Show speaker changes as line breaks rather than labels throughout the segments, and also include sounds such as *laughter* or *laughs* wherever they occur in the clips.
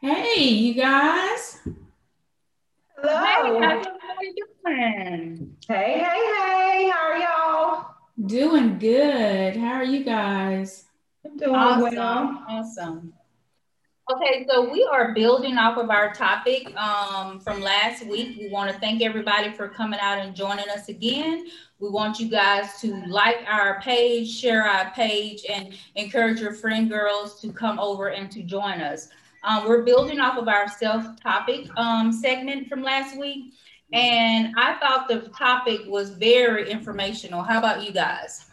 Hey, you guys.
Hello.
Hey, how you doing?
Hey, hey, hey. How are y'all?
Doing good. How are you guys?
I'm doing
Awesome.
well.
Awesome. Okay, so we are building off of our topic um, from last week. We want to thank everybody for coming out and joining us again. We want you guys to like our page, share our page, and encourage your friend girls to come over and to join us. Um, we're building off of our self topic um, segment from last week, and I thought the topic was very informational. How about you guys?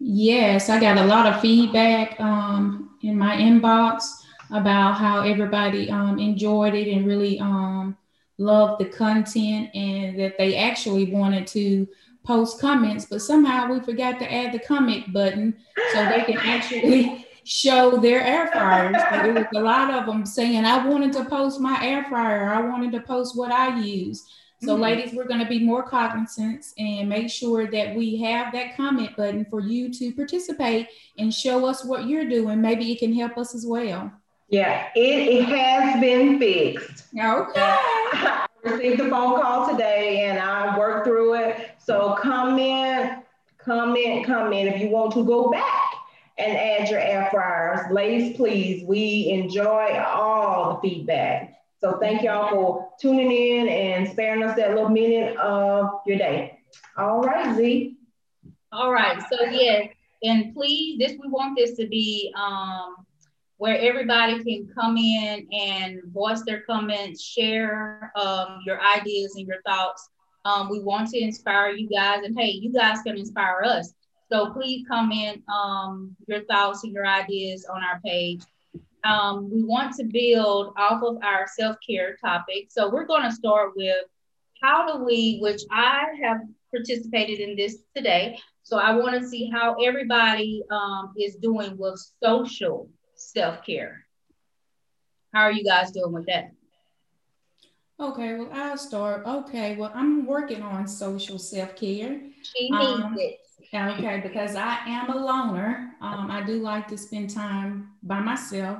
Yes, I got a lot of feedback um, in my inbox about how everybody um, enjoyed it and really um, loved the content and that they actually wanted to post comments, but somehow we forgot to add the comment button so they can actually *laughs* show their air fryers. But it was a lot of them saying, I wanted to post my air fryer, I wanted to post what I use. So,
Mhm.
ladies, we're going to be more cognizant and make sure that we have that comment button for you to participate and show us what you're doing. Maybe it can help us as well.
Yeah, it, it has been fixed.
Okay. *laughs*
I received a phone call today and I worked through it. So comment, comment, comment if you want to go back and add your air fryers. Ladies, please, we enjoy all the feedback. So thank y'all for tuning in and sparing us that little minute of your day. All right, Z.
All right, so yes, and please, this we want this to be um where everybody can come in and voice their comments, share um your ideas and your thoughts. Um, we want to inspire you guys, and hey, you guys can inspire us. So please comment um your thoughts and your ideas on our page. Um, we want to build off of our self-care topic. So we're going to start with how do we, which I have participated in this today. So I want to see how everybody um, is doing with social self-care. How are you guys doing with that?
Okay, well, I'll start. Okay, well, I'm working on social self care.
She needs
Um,
it.
Okay, because I am a loner. Um, I do like to spend time by myself.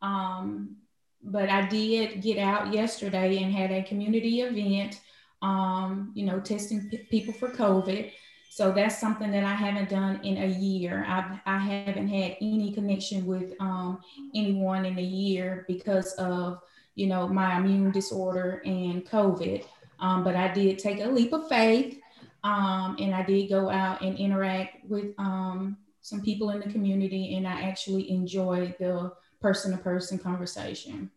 Um, but I did get out yesterday and had a community event, um, you know, testing p- people for COVID. So that's something that I haven't done in a year. I've, I haven't had any connection with um, anyone in a year because of, you know, my immune disorder and COVID. Um, but I did take a leap of faith um, and I did go out and interact with um, some people in the community, and I actually enjoyed the person to person conversation.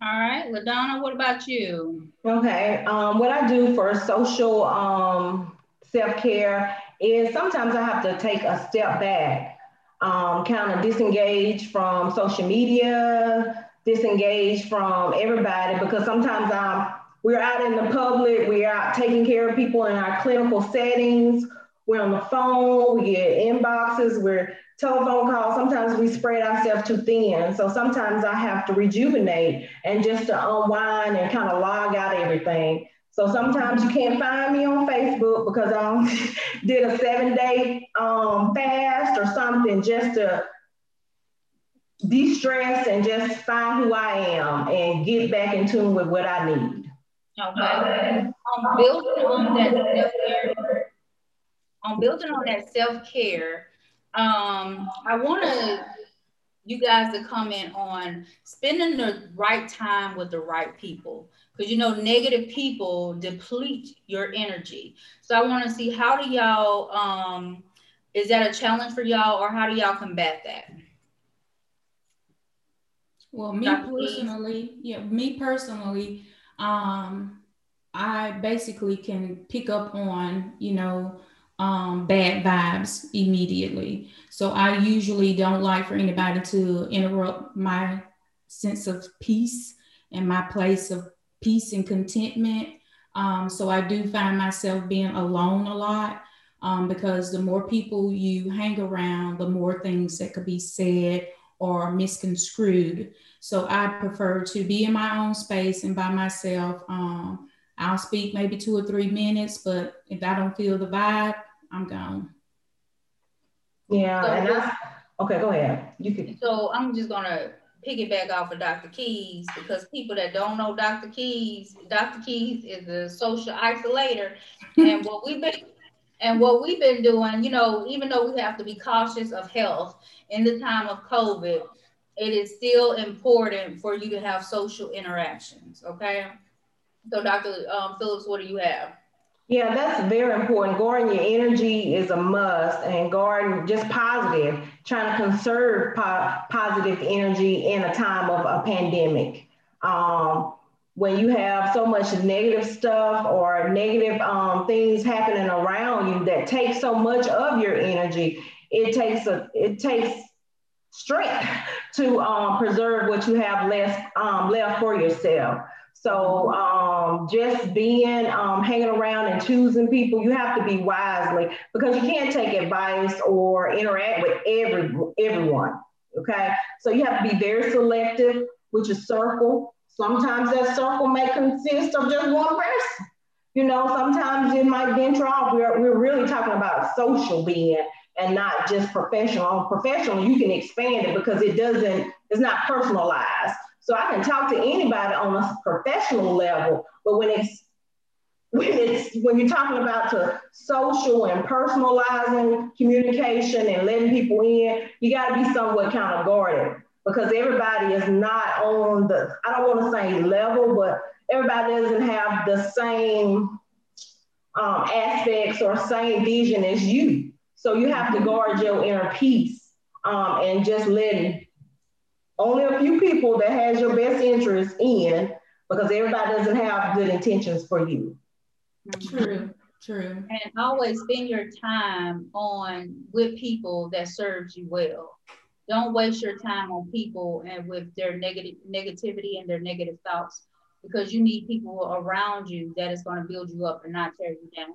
All right, LaDonna, what about you?
Okay, um, what I do for social um, self care is sometimes I have to take a step back, um, kind of disengage from social media, disengage from everybody because sometimes I'm we're out in the public, we're out taking care of people in our clinical settings, we're on the phone, we get inboxes, we're telephone calls. Sometimes we spread ourselves too thin. So sometimes I have to rejuvenate and just to unwind and kind of log out everything. So sometimes you can't find me on Facebook because I *laughs* did a seven day um, fast or something just to de-stress and just find who I am and get back in tune with what I need.
Okay. Um, building on that self-care, on building on that self-care, um, I want to you guys to comment on spending the right time with the right people because you know negative people deplete your energy. So I want to see how do y'all um, is that a challenge for y'all or how do y'all combat that?
Well, me
Dr.
Personally, yeah, me personally, um, I basically can pick up on, you know, um, bad vibes immediately. So I usually don't like for anybody to interrupt my sense of peace and my place of peace and contentment. Um, so I do find myself being alone a lot um, because the more people you hang around, the more things that could be said or misconstrued. So I prefer to be in my own space and by myself. Um, I'll speak maybe two or three minutes, but if I don't feel the vibe, I'm gone.
Yeah, so, and I, okay, go ahead. You can.
So I'm just gonna piggyback off of Dr. Keys because people that don't know Dr. Keys, Dr. Keys is a social isolator, and what we've been and what we've been doing, you know, even though we have to be cautious of health in the time of COVID, it is still important for you to have social interactions. Okay. So, Dr. Um, Phillips, what do you have?
Yeah, that's very important. Guarding your energy is a must, and guarding just positive, trying to conserve po- positive energy in a time of a pandemic. Um, when you have so much negative stuff or negative um, things happening around you that take so much of your energy, it takes a it takes strength *laughs* to um, preserve what you have left um, left for yourself. So um, just being um, hanging around and choosing people, you have to be wisely because you can't take advice or interact with every everyone. Okay, so you have to be very selective with your circle. Sometimes that circle may consist of just one person. You know, sometimes it might venture off. We're, we're really talking about social being and not just professional. Professional, you can expand it because it doesn't, it's not personalized. So I can talk to anybody on a professional level, but when it's when it's when you're talking about the social and personalizing communication and letting people in, you got to be somewhat kind of guarded because everybody is not on the I don't want to say level, but everybody doesn't have the same um, aspects or same vision as you. So you have to guard your inner peace um, and just letting only a few people that has your best interest in because everybody doesn't have good intentions for you.
True, true.
And always spend your time on with people that serves you well. Don't waste your time on people and with their negative negativity and their negative thoughts because you need people around you that is going to build you up and not tear you down.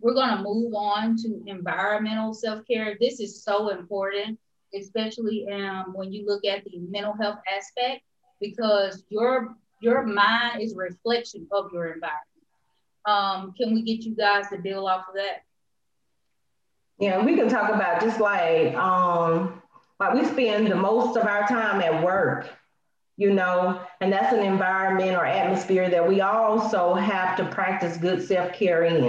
We're going to move on to environmental self-care. This is so important especially um, when you look at the mental health aspect, because your your mind is a reflection of your environment. Um, can we get you guys to build off of that?
Yeah, we can talk about just like um, like we spend the most of our time at work, you know, and that's an environment or atmosphere that we also have to practice good self care in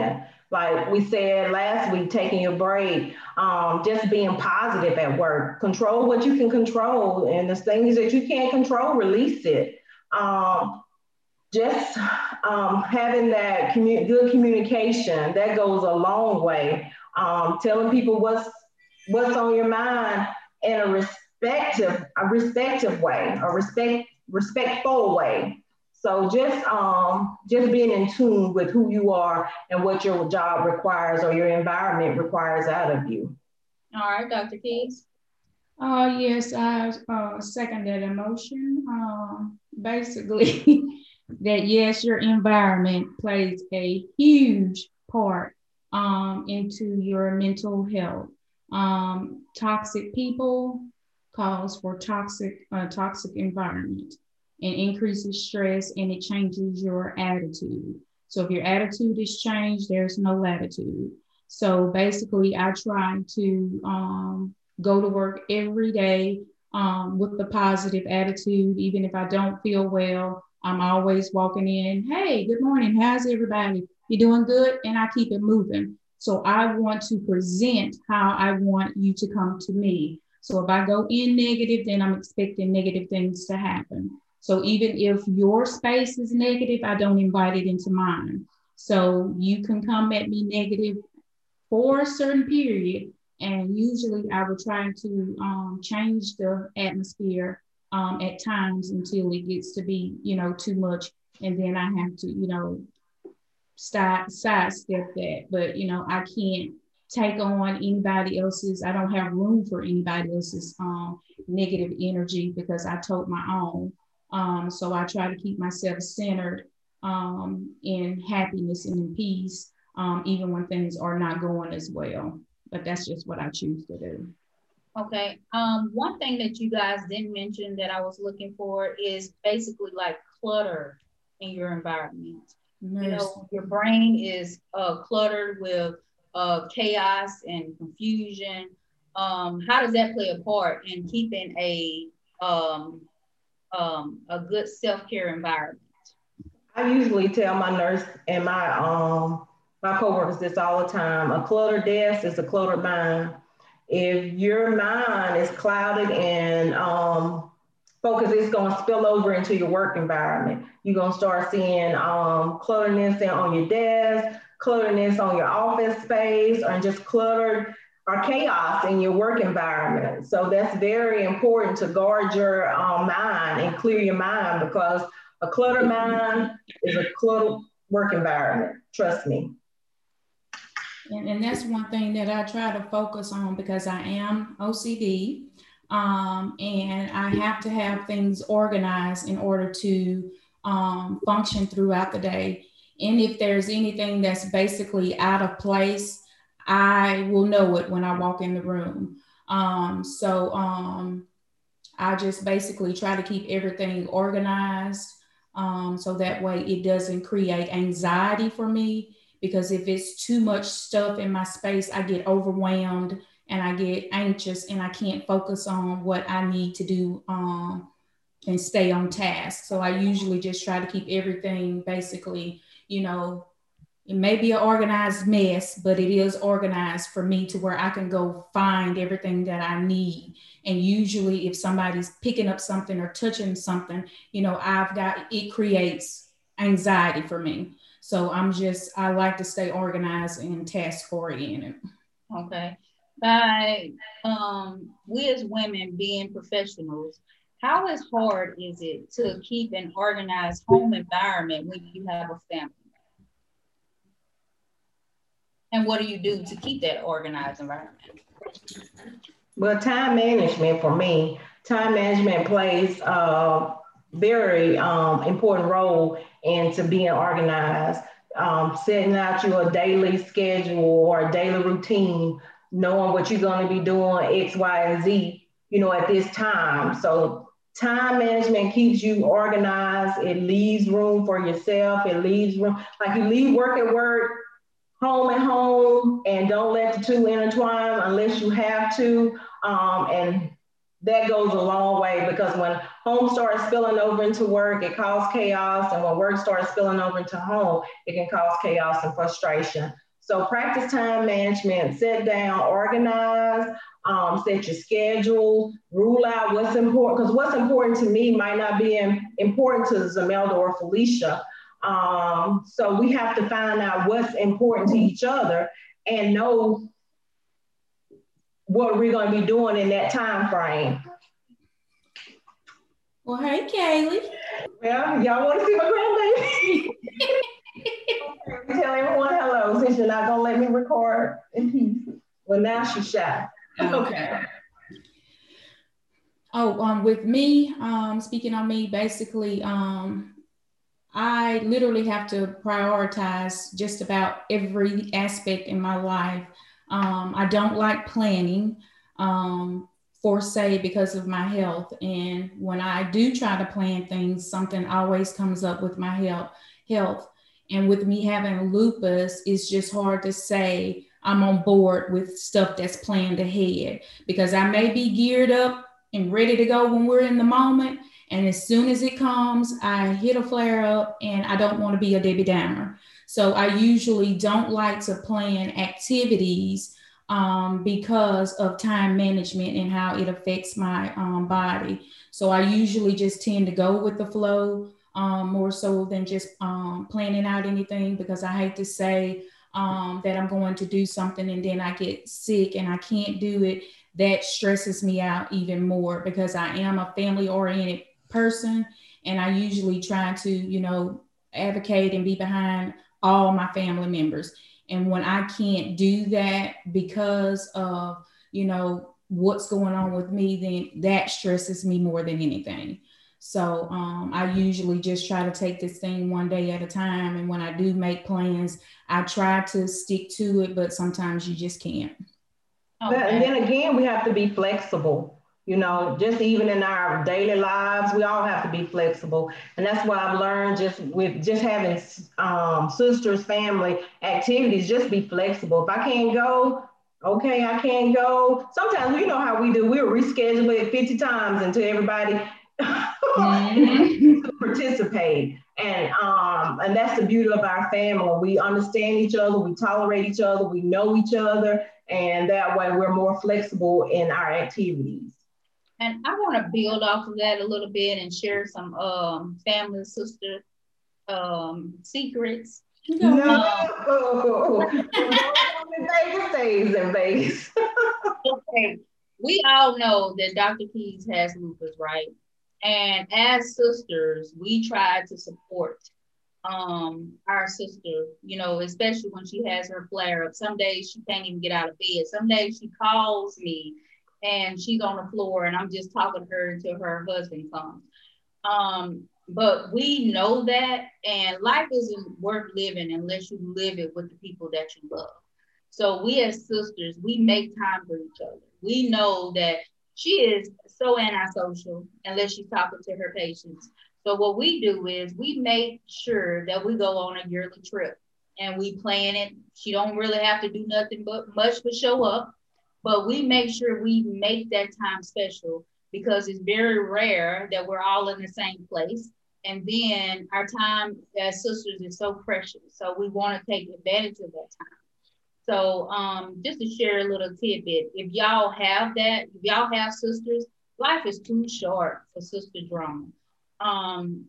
like we said last week, taking your break, um, just being positive at work, control what you can control, and the things that you can't control, release it. Um, just um, having that commu- good communication that goes a long way. Um, telling people what's what's on your mind in a respective a respective way, a respect respectful way. So just um, just being in tune with who you are and what your job requires or your environment requires out of you.
All right, Dr. Keys.
Uh, yes, I uh, second that emotion. Uh, basically, *laughs* that yes, your environment plays a huge part um, into your mental health. Um, toxic people cause for toxic uh, toxic environment and increases stress and it changes your attitude. So if your attitude is changed, there's no latitude. So basically, I try to um, go to work every day um, with the positive attitude, even if I don't feel well. I'm always walking in, hey, good morning. How's everybody? You doing good? And I keep it moving. So I want to present how I want you to come to me. So if I go in negative, then I'm expecting negative things to happen. So even if your space is negative, I don't invite it into mine. So you can come at me negative for a certain period. And usually I will try to um, change the atmosphere um, at times until it gets to be, you know, too much. And then I have to, you know, stop, sidestep that. But, you know, I can't take on anybody else's, I don't have room for anybody else's um, negative energy because I told my own. Um, so I try to keep myself centered um, in happiness and in peace, um, even when things are not going as well. But that's just what I choose to do.
Okay. Um, one thing that you guys didn't mention that I was looking for is basically like clutter in your environment. You know, your brain is uh, cluttered with uh, chaos and confusion. Um, how does that play a part in keeping a um, um, a good self care environment?
I usually tell my nurse and my um my coworkers this all the time. A cluttered desk is a cluttered mind. If your mind is clouded and um, focus, it's going to spill over into your work environment. You're going to start seeing um, clutterness on your desk, clutterness on your office space, or just cluttered or chaos in your work environment. So that's very important to guard your um, mind and clear your mind because a cluttered mind is a cluttered work environment. Trust me.
And, and that's one thing that I try to focus on because I am OCD um, and I have to have things organized in order to um, function throughout the day. And if there's anything that's basically out of place, I will know it when I walk in the room. Um, so um, I just basically try to keep everything organized um, so that way it doesn't create anxiety for me. Because if it's too much stuff in my space, I get overwhelmed and I get anxious and I can't focus on what I need to do um, and stay on task. So I usually just try to keep everything basically, you know, it may be an organized mess, but it is organized for me to where I can go find everything that I need. And usually, if somebody's picking up something or touching something, you know, I've got it creates anxiety for me. So I'm just, I like to stay organized and task oriented.
Okay. By um, we as women being professionals, how is hard is it to keep an organized home environment when you have a family? And what do you do to keep that organized environment?
Well, time management for me, time management plays a very um, important role into being organized. Um, setting out your daily schedule or daily routine, knowing what you're going to be doing X, Y, and Z, you know, at this time. So time management keeps you organized. It leaves room for yourself. It leaves room, like you leave work at work, home and home and don't let the two intertwine unless you have to. Um, and that goes a long way because when home starts spilling over into work, it causes chaos. And when work starts spilling over into home, it can cause chaos and frustration. So practice time management, sit down, organize, um, set your schedule, rule out what's important, because what's important to me might not be important to Zemelda or Felicia. Um, so we have to find out what's important to each other and know what we're going to be doing in that time frame.
Well, hey, Kaylee.
Well, y'all want to see my grandbaby? *laughs* Tell everyone hello since you're not going to let me record in peace. Well, now she's shy. Okay.
Oh, um, with me, um, speaking on me, basically, um, I literally have to prioritize just about every aspect in my life. Um, I don't like planning um, for say because of my health. And when I do try to plan things, something always comes up with my health. Health. And with me having lupus, it's just hard to say I'm on board with stuff that's planned ahead because I may be geared up and ready to go when we're in the moment and as soon as it comes, I hit a flare up and I don't want to be a Debbie Downer. So I usually don't like to plan activities um, because of time management and how it affects my um, body. So I usually just tend to go with the flow um, more so than just um, planning out anything because I hate to say um, that I'm going to do something and then I get sick and I can't do it. That stresses me out even more because I am a family oriented person. And I usually try to, you know, advocate and be behind all my family members. And when I can't do that because of, you know, what's going on with me, then that stresses me more than anything. So um, I usually just try to take this thing one day at a time. And when I do make plans, I try to stick to it, but sometimes you just can't.
Okay. and then again, we have to be flexible You know, just even in our daily lives, we all have to be flexible. And that's what I've learned just with just having um, sisters, family activities, just be flexible. If I can't go, okay, I can't go. Sometimes you know how we do, we'll reschedule it 50 times until everybody mm-hmm. to *laughs* *laughs* participate. And um, and that's the beauty of our family. We understand each other, we tolerate each other, we know each other, and that way we're more flexible in our activities.
And I want to build off of that a little bit and share some um, family sister um, secrets. No, no. Vegas stays in Vegas. okay, we all know that Dr. Keys has lupus, right? And as sisters, we try to support um our sister, you know, especially when she has her flare up. Some days she can't even get out of bed. Some days she calls me and she's on the floor and I'm just talking to her until her husband comes. Um, but we know that and life isn't worth living unless you live it with the people that you love. So we as sisters, we make time for each other. We know that she is so antisocial unless she's talking to her patients. So what we do is we make sure that we go on a yearly trip and we plan it. She don't really have to do nothing but much but show up, but we make sure we make that time special because it's very rare that we're all in the same place. And then our time as sisters is so precious. So we want to take advantage of that time. So um, just to share a little tidbit, if y'all have that, if y'all have sisters, life is too short for sister drama. Um,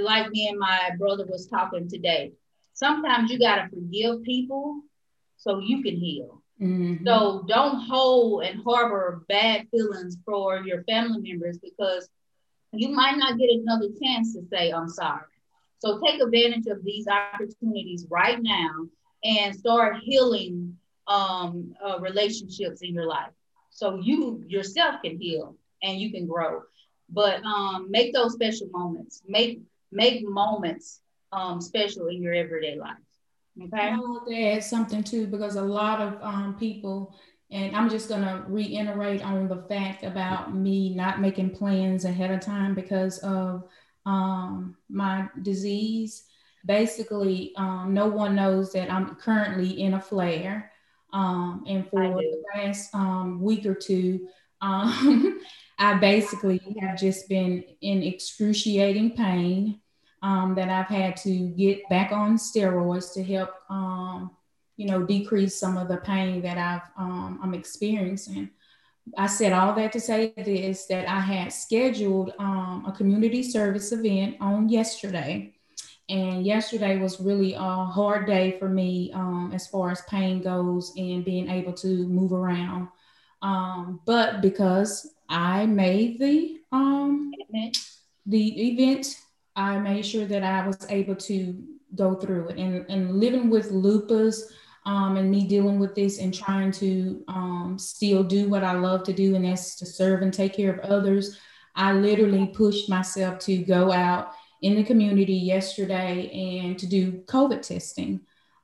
like me and my brother was talking today, sometimes you gotta forgive people so you can heal. Mm-hmm. So don't hold and harbor bad feelings for your family members because you might not get another chance to say I'm sorry. So take advantage of these opportunities right now and start healing um, uh, relationships in your life so you yourself can heal and you can grow but um, make those special moments make make moments um, special in your everyday life okay?
I want to add something too because a lot of um, people and i'm just going to reiterate on the fact about me not making plans ahead of time because of um, my disease. Basically um, no one knows that I'm currently in a flare. Um, and for the last um, week or two, um, *laughs* I basically have just been in excruciating pain um, that I've had to get back on steroids to help, um, you know, decrease some of the pain that I've I'm experiencing. I said all that to say this that I had scheduled a community service event on yesterday and yesterday was really a hard day for me um, as far as pain goes and being able to move around. Um, but because I made the um, the event, I made sure that I was able to go through it. And, and living with lupus um, and me dealing with this and trying to um, still do what I love to do, and that's to serve and take care of others. I literally pushed myself to go out in the community yesterday and to do COVID testing.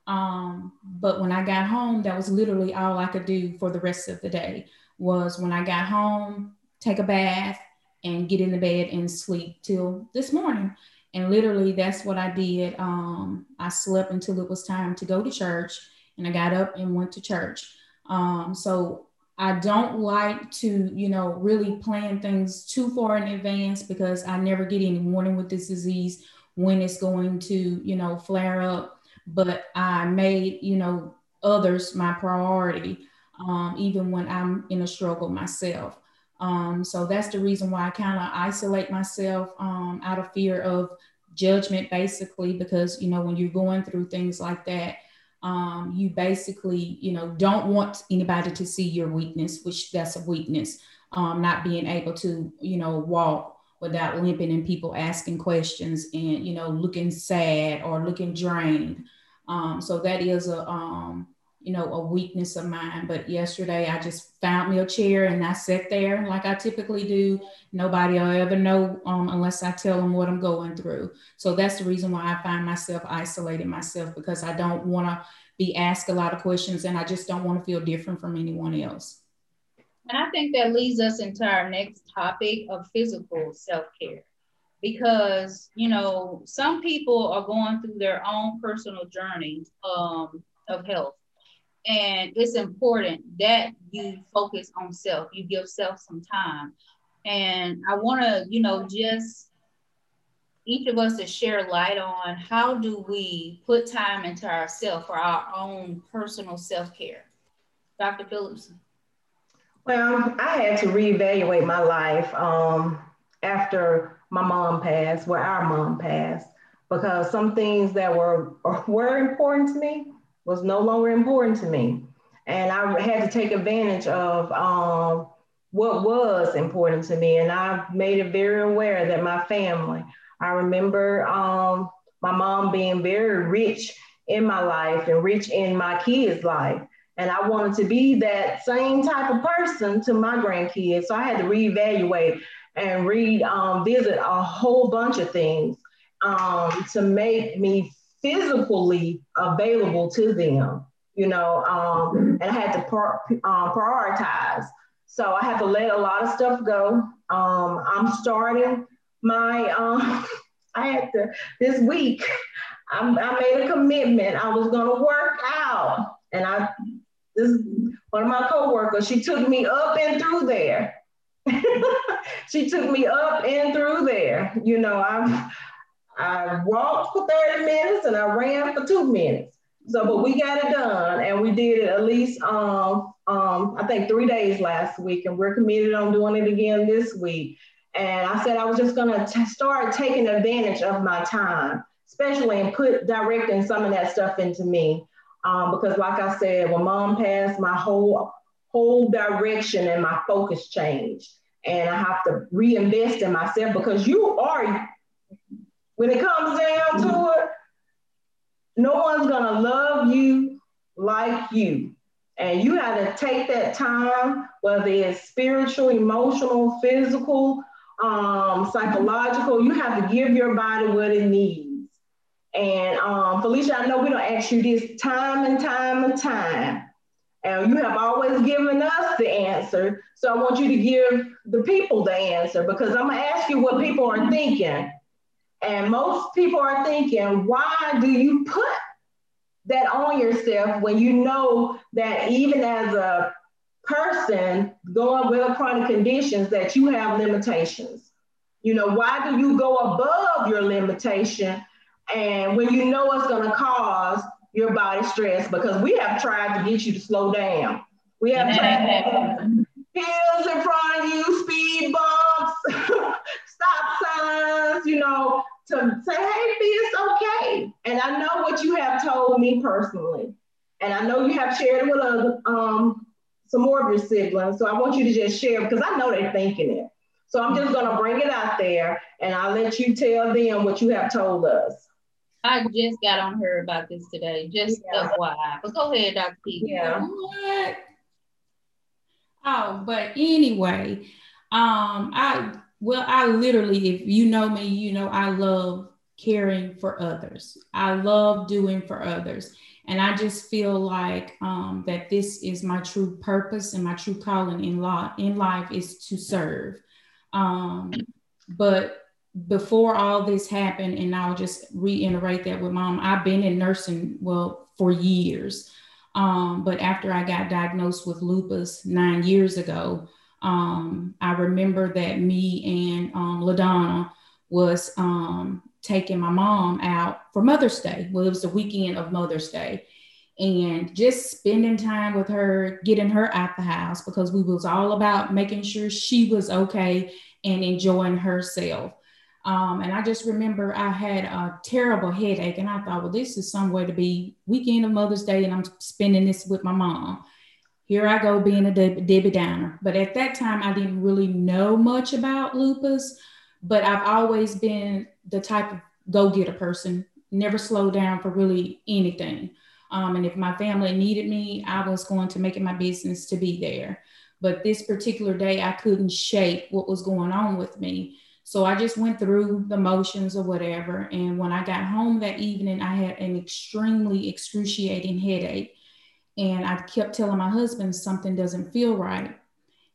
Um, but when I got home, that was literally all I could do for the rest of the day was when I got home, take a bath and get in the bed and sleep till this morning. And literally that's what I did. Um, I slept until it was time to go to church and I got up and went to church. Um, so I don't like to, you know, really plan things too far in advance because I never get any warning with this disease when it's going to, you know, flare up. But I made, you know, others my priority, um, even when I'm in a struggle myself. Um, so that's the reason why I kind of isolate myself um, out of fear of judgment, basically, because, you know, when you're going through things like that, um, you basically you know don't want anybody to see your weakness which that's a weakness. Um, not being able to you know walk without limping and people asking questions and you know looking sad or looking drained. Um, so that is a um, you know, a weakness of mine. But yesterday I just found me a chair and I sat there like I typically do. Nobody will ever know um, unless I tell them what I'm going through. So that's the reason why I find myself isolating myself because I don't want to be asked a lot of questions and I just don't want to feel different from anyone else.
And I think that leads us into our next topic of physical self care. Because, you know, some people are going through their own personal journey um, of health. And it's important that you focus on self, you give self some time. And I want to, you know, just each of us to share light on how do we put time into ourselves for our own personal self care. Dr. Phillips.
Well, I had to reevaluate my life um, after my mom passed, where our mom passed, because some things that were *laughs* were important to me was no longer important to me, and I had to take advantage of um, what was important to me, and I made it very aware that my family. I remember um, my mom being very rich in my life and rich in my kids' life. And I wanted to be that same type of person to my grandkids. So I had to reevaluate and read, um, a whole bunch of things um, to make me physically available to them, you know, um, and I had to par- um, prioritize. So I had to let a lot of stuff go. Um, I'm starting my, um, *laughs* I had to, this week, I, I made a commitment. I was going to work out and I this one of my coworkers, she took me up and through there. *laughs* she took me up and through there. You know, I I walked for 30 minutes and I ran for two minutes. So, but we got it done and we did it at least um, um, I think three days last week, and we're committed on doing it again this week. And I said I was just gonna start taking advantage of my time, especially and put directing some of that stuff into me um, because like I said, when mom passed, my whole whole direction and my focus changed. And I have to reinvest in myself because you are, when it comes down to it, no one's gonna love you like you. And you have to take that time, whether it's spiritual, emotional, physical, um, psychological, you have to give your body what it needs. And um, Felicia, I know we don't ask you this time and time and time. And you have always given us the answer. So I want you to give the people the answer because I'm gonna ask you what people are thinking. And most people are thinking, why do you put that on yourself when you know that even as a person going with chronic conditions that you have limitations? You know, why do you go above your limitation and when you know it's going to cause your body stress, because we have tried to get you to slow down. We have tried hills in front of you, speed bumps, *laughs* stop signs, you know, to say, hey, B, it's okay. And I know what you have told me personally. And I know you have shared it with other, um, some more of your siblings. So I want you to just share because I know they're thinking it. So I'm just going to bring it out there and I'll let you tell them what you have told us.
I just got on her about this today, just yeah. FYI. But go ahead, Dr. P.
Yeah. What? Oh, but anyway, um, I well, I literally, if you know me, you know I love caring for others. I love doing for others. And I just feel like um, that this is my true purpose and my true calling in life in life is to serve. Um, but before all this happened, and I'll just reiterate that with mom, I've been in nursing, well, for years. Um, but after I got diagnosed with lupus nine years ago, um, I remember that me and um, LaDonna was um, taking my mom out for Mother's Day. Well, it was the weekend of Mother's Day. And just spending time with her, getting her out the house because we was all about making sure she was okay and enjoying herself. Um, and I just remember I had a terrible headache, and I thought, well, this is some way to be weekend of Mother's Day, and I'm spending this with my mom. Here I go being a Debbie Downer. But at that time, I didn't really know much about lupus, but I've always been the type of go getter person, never slow down for really anything. Um, and if my family needed me, I was going to make it my business to be there. But this particular day, I couldn't shake what was going on with me. So I just went through the motions or whatever. And when I got home that evening, I had an extremely excruciating headache. And I kept telling my husband something doesn't feel right.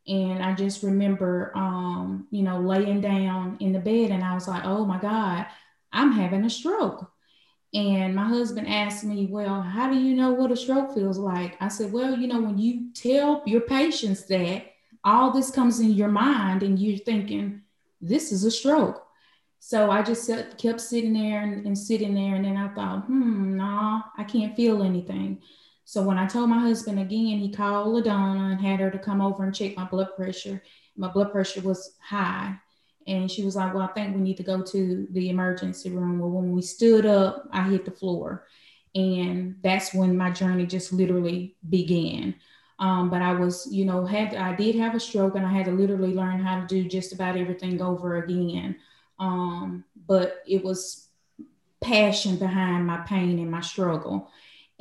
And I just remember, um, you know, laying down in the bed and I was like, oh my God, I'm having a stroke. And my husband asked me, Well, how do you know what a stroke feels like? I said, Well, you know, when you tell your patients that all this comes in your mind and you're thinking, This is a stroke. So I just kept sitting there and, and sitting there. And then I thought, Hmm, nah, I can't feel anything. So when I told my husband again, he called LaDonna and had her to come over and check my blood pressure. My blood pressure was high. And she was like, Well, I think we need to go to the emergency room. Well, when we stood up, I hit the floor. And that's when my journey just literally began. Um, but I was, you know, had I did have a stroke and I had to literally learn how to do just about everything over again. Um, but it was passion behind my pain and my struggle.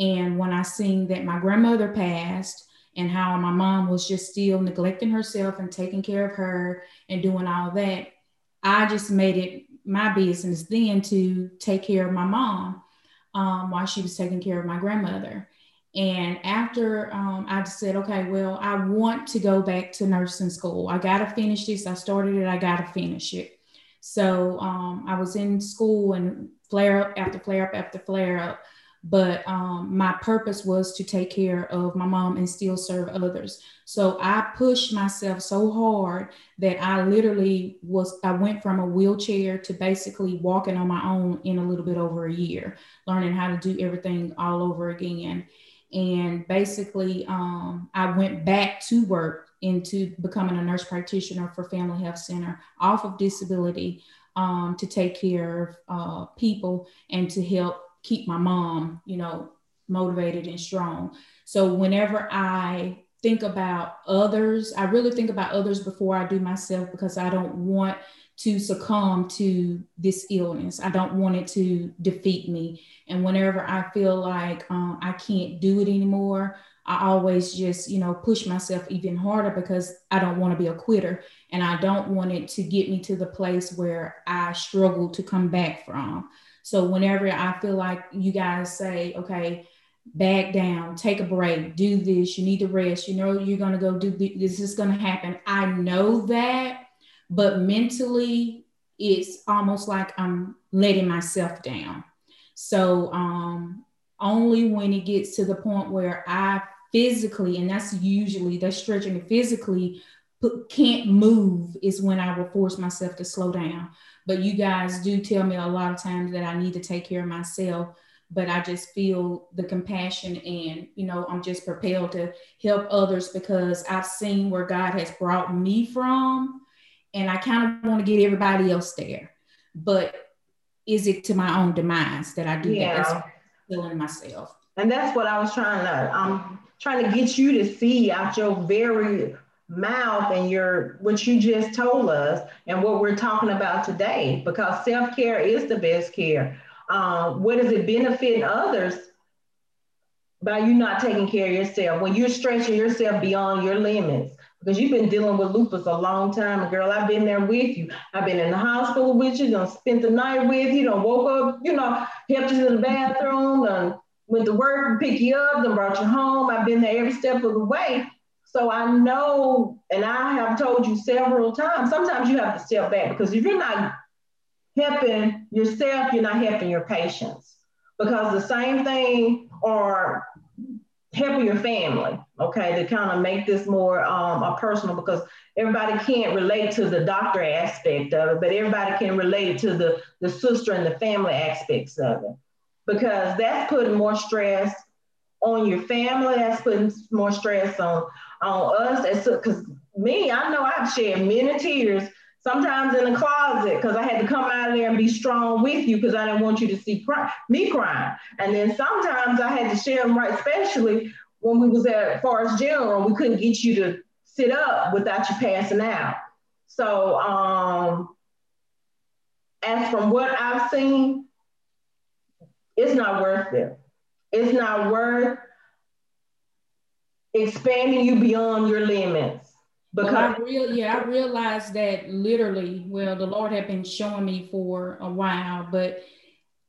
And when I seen that my grandmother passed, and how my mom was just still neglecting herself and taking care of her and doing all that. I just made it my business then to take care of my mom um, while she was taking care of my grandmother. And after um, I said, okay, well, I want to go back to nursing school. I got to finish this. I started it. I got to finish it. So um, I was in school and flare up after flare up after flare up but um, my purpose was to take care of my mom and still serve others. So i pushed myself so hard that i literally was i went from a wheelchair to basically walking on my own in a little bit over a year learning how to do everything all over again. And basically um, i went back to work into becoming a nurse practitioner for family health center off of disability um, to take care of uh, people and to help keep my mom, you know, motivated and strong. So whenever I think about others, I really think about others before I do myself because I don't want to succumb to this illness. I don't want it to defeat me. And whenever I feel like um, I can't do it anymore, I always just, you know, push myself even harder because I don't want to be a quitter and I don't want it to get me to the place where I struggle to come back from. So whenever I feel like you guys say, okay, back down, take a break, do this, you need to rest, you know, you're going to go do this, is going to happen. I know that, but mentally, it's almost like I'm letting myself down. So, um, only when it gets to the point where I physically, and that's usually that's stretching it physically, can't move is when I will force myself to slow down. But you guys do tell me a lot of times that I need to take care of myself. But I just feel the compassion and, you know, I'm just propelled to help others because I've seen where God has brought me from. And I kind of want to get everybody else there. But is it to my own demise that I do yeah. that? That's feeling myself.
And that's what I was trying to, I'm trying to get you to see out your very mouth and your what you just told us and what we're talking about today because self-care is the best care. Um, what does it benefit others by you not taking care of yourself when you're stretching yourself beyond your limits? Because you've been dealing with lupus a long time girl i've been there with you. I've been in the hospital with you done spent the night with you done woke up you know helped you to the bathroom done went to work and pick you up then brought you home. I've been there every step of the way so I know, and I have told you several times, sometimes you have to step back because if you're not helping yourself, you're not helping your patients. Because the same thing or helping your family, okay, to kind of make this more um, a personal because everybody can't relate to the doctor aspect of it, but everybody can relate to the, the sister and the family aspects of it. Because that's putting more stress on your family, that's putting more stress on on us. Because me, I know I've shed many tears, sometimes in the closet, because I had to come out of there and be strong with you because I didn't want you to see cry, me crying. And then sometimes I had to share them right, especially when we was at Forrest General, we couldn't get you to sit up without you passing out. So um, as from what I've seen, it's not worth it. It's not worth expanding you beyond your limits.
Because well, I real yeah, I realized that literally, well, the Lord had been showing me for a while, but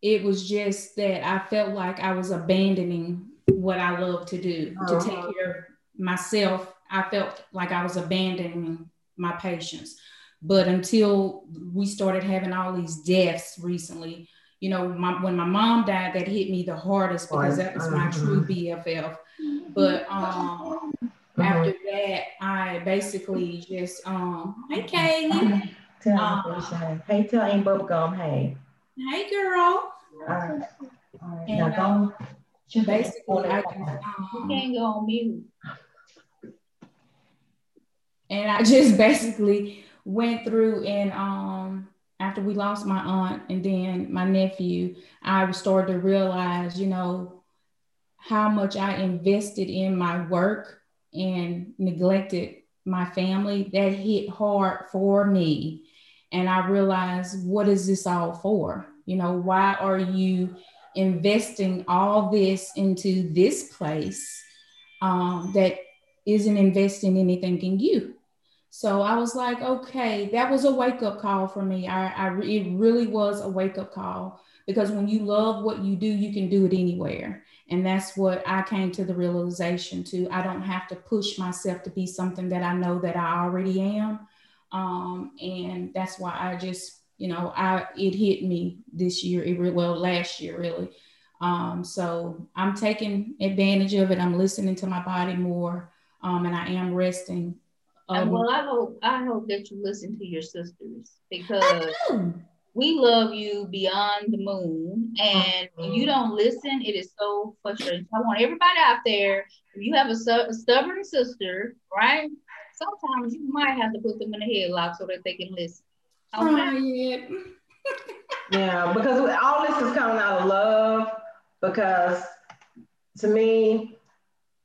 it was just that I felt like I was abandoning what I love to do, uh-huh. to take care of myself. I felt like I was abandoning my patients. But until we started having all these deaths recently, you know, my, when my mom died, that hit me the hardest because that was my true mm-hmm. BFF. But um, mm-hmm. after that, I basically just um, hey Kaylee.
Tell um, hey, tell Aunt Bubblegum, hey.
Hey girl. All right.
All right. And, now
um, basically, I can,
um, you can't go on mute.
And I just *laughs* basically went through and um after we lost my aunt and then my nephew, I started to realize, you know, how much I invested in my work and neglected my family. That hit hard for me. And I realized, what is this all for? You know, why are you investing all this into this place um, that isn't investing anything in you? So I was like, okay, that was a wake up call for me. I, I it really was a wake up call because when you love what you do, you can do it anywhere. And that's what I came to the realization to. I don't have to push myself to be something that I know that I already am. Um, and that's why I just, you know, I it hit me this year, it, well, last year really. Um, so I'm taking advantage of it. I'm listening to my body more, um, and I am resting
um, well, I hope I hope that you listen to your sisters because we love you beyond the moon, and when you mm-hmm. don't listen, it is so frustrating. I want everybody out there. If you have a, a stubborn sister, right? Sometimes you might have to put them in a headlock so that they can listen.
Okay? *laughs*
yeah, because all this is coming out of love. Because to me,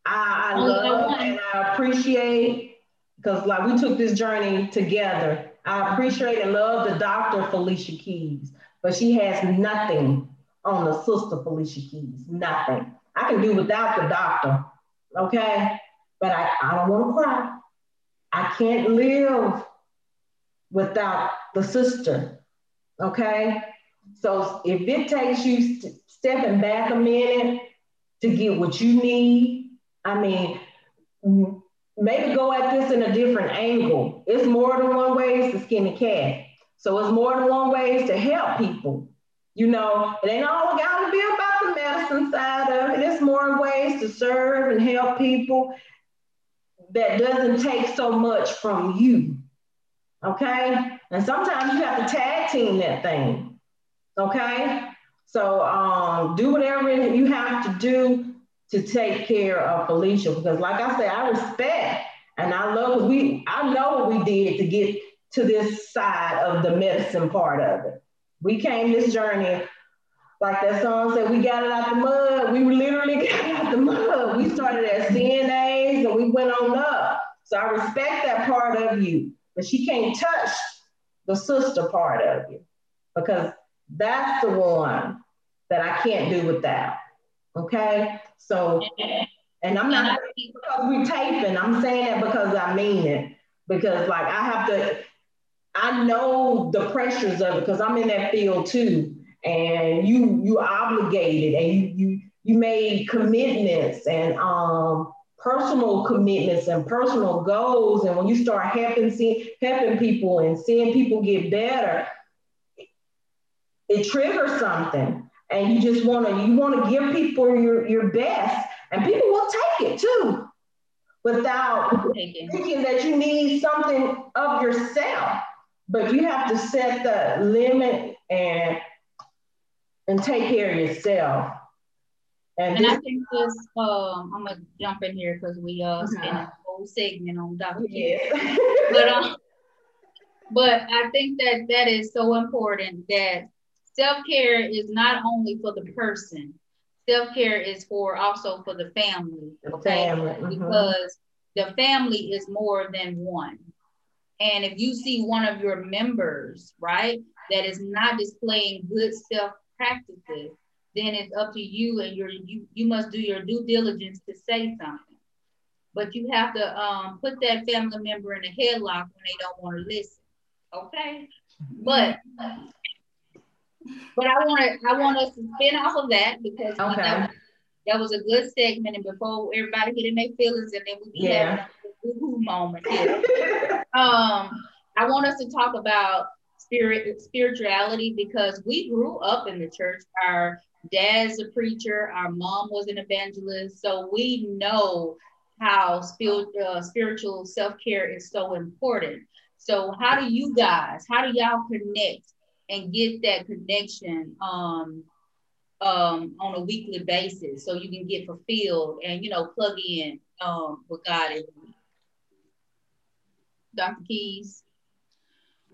I, I love and I appreciate because like we took this journey together. I appreciate and love the doctor Felicia Keys, but she has nothing on the sister Felicia Keys. Nothing. I can do without the doctor, okay? But I, I don't want to cry. I can't live without the sister, okay? So if it takes you st- stepping back a minute to get what you need, I mean, maybe go at this in a different angle. It's more than one ways to skin a cat. So it's more than one ways to help people. You know, it ain't all got to be about the medicine side of it. It's more ways to serve and help people that doesn't take so much from you. Okay. And sometimes you have to tag team that thing. Okay. So um, do whatever you have to do to take care of Felicia because, like I said, I respect and I love we. I know what we did to get to this side of the medicine part of it. We came this journey, like that song said, we got it out the mud. We literally *laughs* got out the mud. We started at CNAs and we went on up. So I respect that part of you, but she can't touch the sister part of you because that's the one that I can't do without. Okay. So, and I'm not because we're taping, I'm saying that because I mean it. Because like I have to, I know the pressures of it because I'm in that field too. And you you obligated and you you you made commitments and um personal commitments and personal goals. And when you start helping see, helping people and seeing people get better, it triggers something and you just want to you want to give people your your best and people will take it too without thinking that you need something of yourself but you have to set the limit and and take care of yourself
and, and this, I think this, um, I'm gonna jump in here because we uh uh-huh. spent a whole segment on Dr. Yes. but um, but I think that that is so important that Self care is not only for the person. Self care is for also for the family. Okay, family. Mm-hmm. because the family is more than one. And if you see one of your members, right, that is not displaying good self practices, then it's up to you and your you you must do your due diligence to say something. But you have to um, put that family member in a headlock when they don't want to listen. Okay. But but I want to I want us to spin off of that because okay. that was a good segment. And before everybody get in their feelings, and then we be yeah. having a moment um, I want us to talk about spirit spirituality because we grew up in the church. Our dad's a preacher. Our mom was an evangelist, so we know how spiritual uh, spiritual self care is so important. So, how do you guys? How do y'all connect and get that connection? Um, um, on a weekly basis so you can get fulfilled and you know plug in um, with God is. Dr. Keys.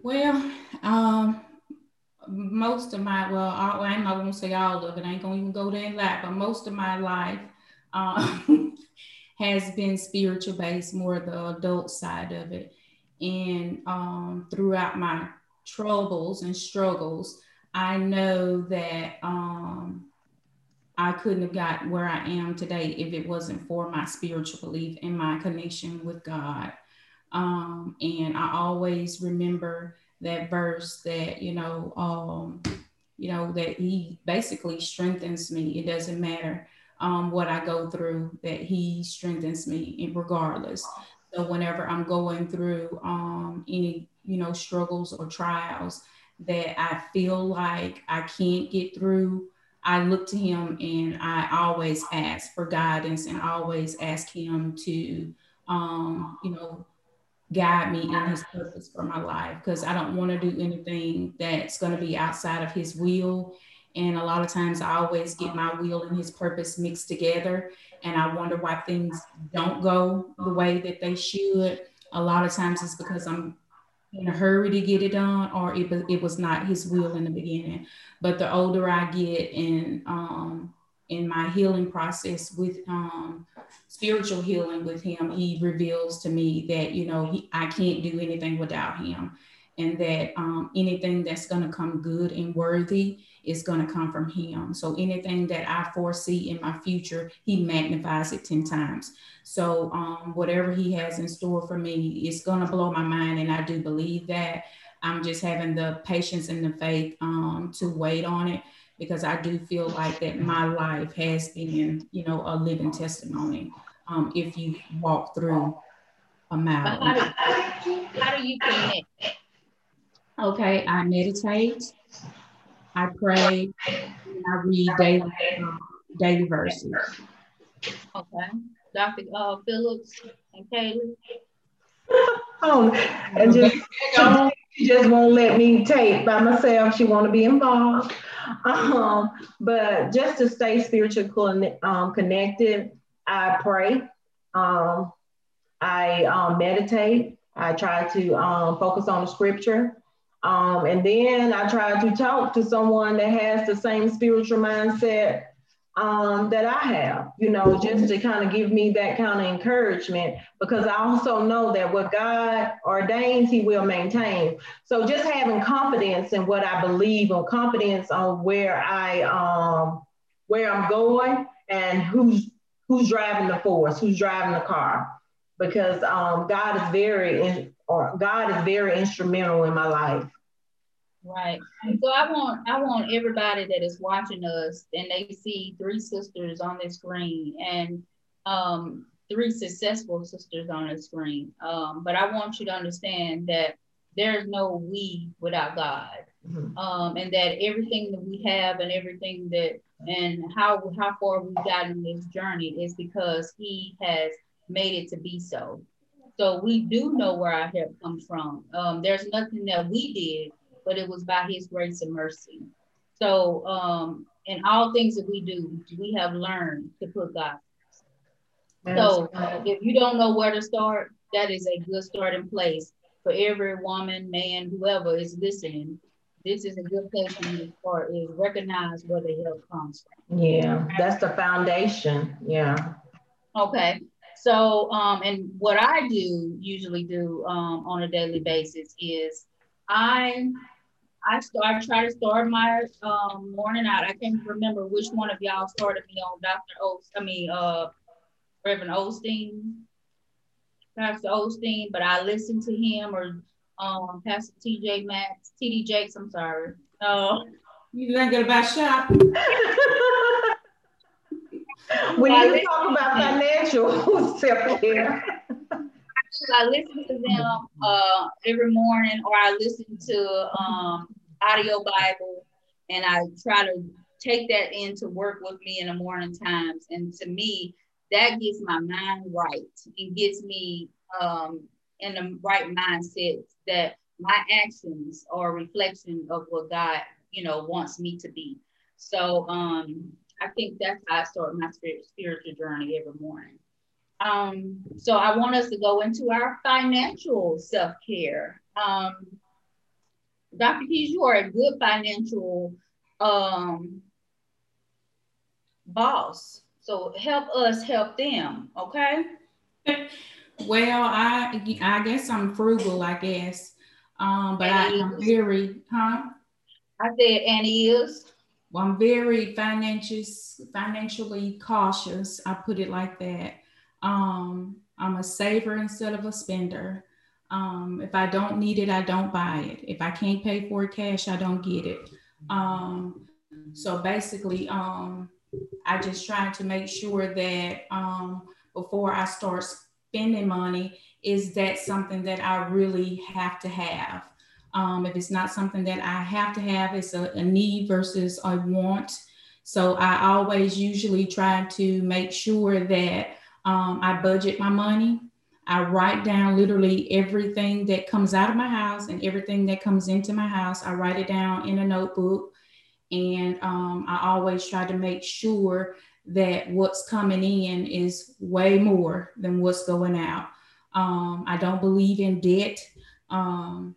Well, um, most of my well, I, I'm not gonna say all of it. I ain't gonna even go there and but most of my life um, *laughs* has been spiritual based, more the adult side of it. And um, throughout my troubles and struggles, I know that um, I couldn't have got where I am today if it wasn't for my spiritual belief and my connection with God. Um, and I always remember that verse that, you know, um, you know, that he basically strengthens me. It doesn't matter um, what I go through, that he strengthens me regardless. So whenever I'm going through um, any, you know, struggles or trials, that I feel like I can't get through, I look to him and I always ask for guidance and always ask him to, um, you know, guide me in his purpose for my life because I don't want to do anything that's going to be outside of his will. And a lot of times I always get my will and his purpose mixed together. And I wonder why things don't go the way that they should. A lot of times it's because I'm in a hurry to get it done or it, it was not his will in the beginning but the older i get in um, in my healing process with um, spiritual healing with him he reveals to me that you know he, i can't do anything without him and that um, anything that's going to come good and worthy is going to come from him so anything that i foresee in my future he magnifies it 10 times so um, whatever he has in store for me is going to blow my mind, and I do believe that. I'm just having the patience and the faith um, to wait on it because I do feel like that my life has been, you know, a living testimony. Um, if you walk through a mile.
How do, how do you connect?
Okay, I meditate, I pray, and I read daily, um, daily verses.
Okay. Dr. Uh, Phillips and Kaylee? *laughs*
oh, and just she just won't let me take by myself. She want to be involved. Um, but just to stay spiritually um, connected, I pray. Um, I um, meditate. I try to um, focus on the scripture. Um, and then I try to talk to someone that has the same spiritual mindset um, that I have, you know, just to kind of give me that kind of encouragement because I also know that what God ordains, He will maintain. So just having confidence in what I believe or confidence on where I um where I'm going and who's who's driving the force, who's driving the car, because um, God is very or God is very instrumental in my life.
Right. So I want I want everybody that is watching us and they see three sisters on the screen and um, three successful sisters on the screen. Um, but I want you to understand that there's no we without God. Mm-hmm. Um, and that everything that we have and everything that and how how far we've gotten in this journey is because he has made it to be so. So we do know where our help comes from. Um, there's nothing that we did but it was by his grace and mercy. So, um, in all things that we do, we have learned to put God. So, if you don't know where to start, that is a good starting place for every woman, man, whoever is listening. This is a good place for you to start. Is recognize where the help comes
from. Yeah, that's the foundation. Yeah.
Okay. So, um, and what I do usually do um, on a daily basis is I I start try to start my um, morning out. I can't remember which one of y'all started me on Dr. Ost. I mean, uh, Reverend Osteen, Pastor Osteen, but I listen to him or um, Pastor TJ Maxx, TD Jakes. I'm sorry. Uh,
you get about shop.
When you talk about financial *laughs* self-care.
I listen to them uh, every morning, or I listen to um, audio Bible, and I try to take that in to work with me in the morning times. And to me, that gets my mind right and gets me um, in the right mindset that my actions are a reflection of what God, you know, wants me to be. So um, I think that's how I start my spiritual journey every morning. Um, so I want us to go into our financial self-care. Um, Dr. Keys, you are a good financial um, boss. So help us help them, okay? *laughs*
well, I I guess I'm frugal, I guess. Um, but I, am very, huh?
I said, and is.
Well, I'm very financially financially cautious. I put it like that. Um, I'm a saver instead of a spender. Um, if I don't need it, I don't buy it. If I can't pay for it cash, I don't get it. Um, so basically, um, I just try to make sure that um, before I start spending money, is that something that I really have to have? Um, if it's not something that I have to have, it's a, a need versus a want. So I always usually try to make sure that um, I budget my money. I write down literally everything that comes out of my house and everything that comes into my house. I write it down in a notebook. And um, I always try to make sure that what's coming in is way more than what's going out. Um, I don't believe in debt um,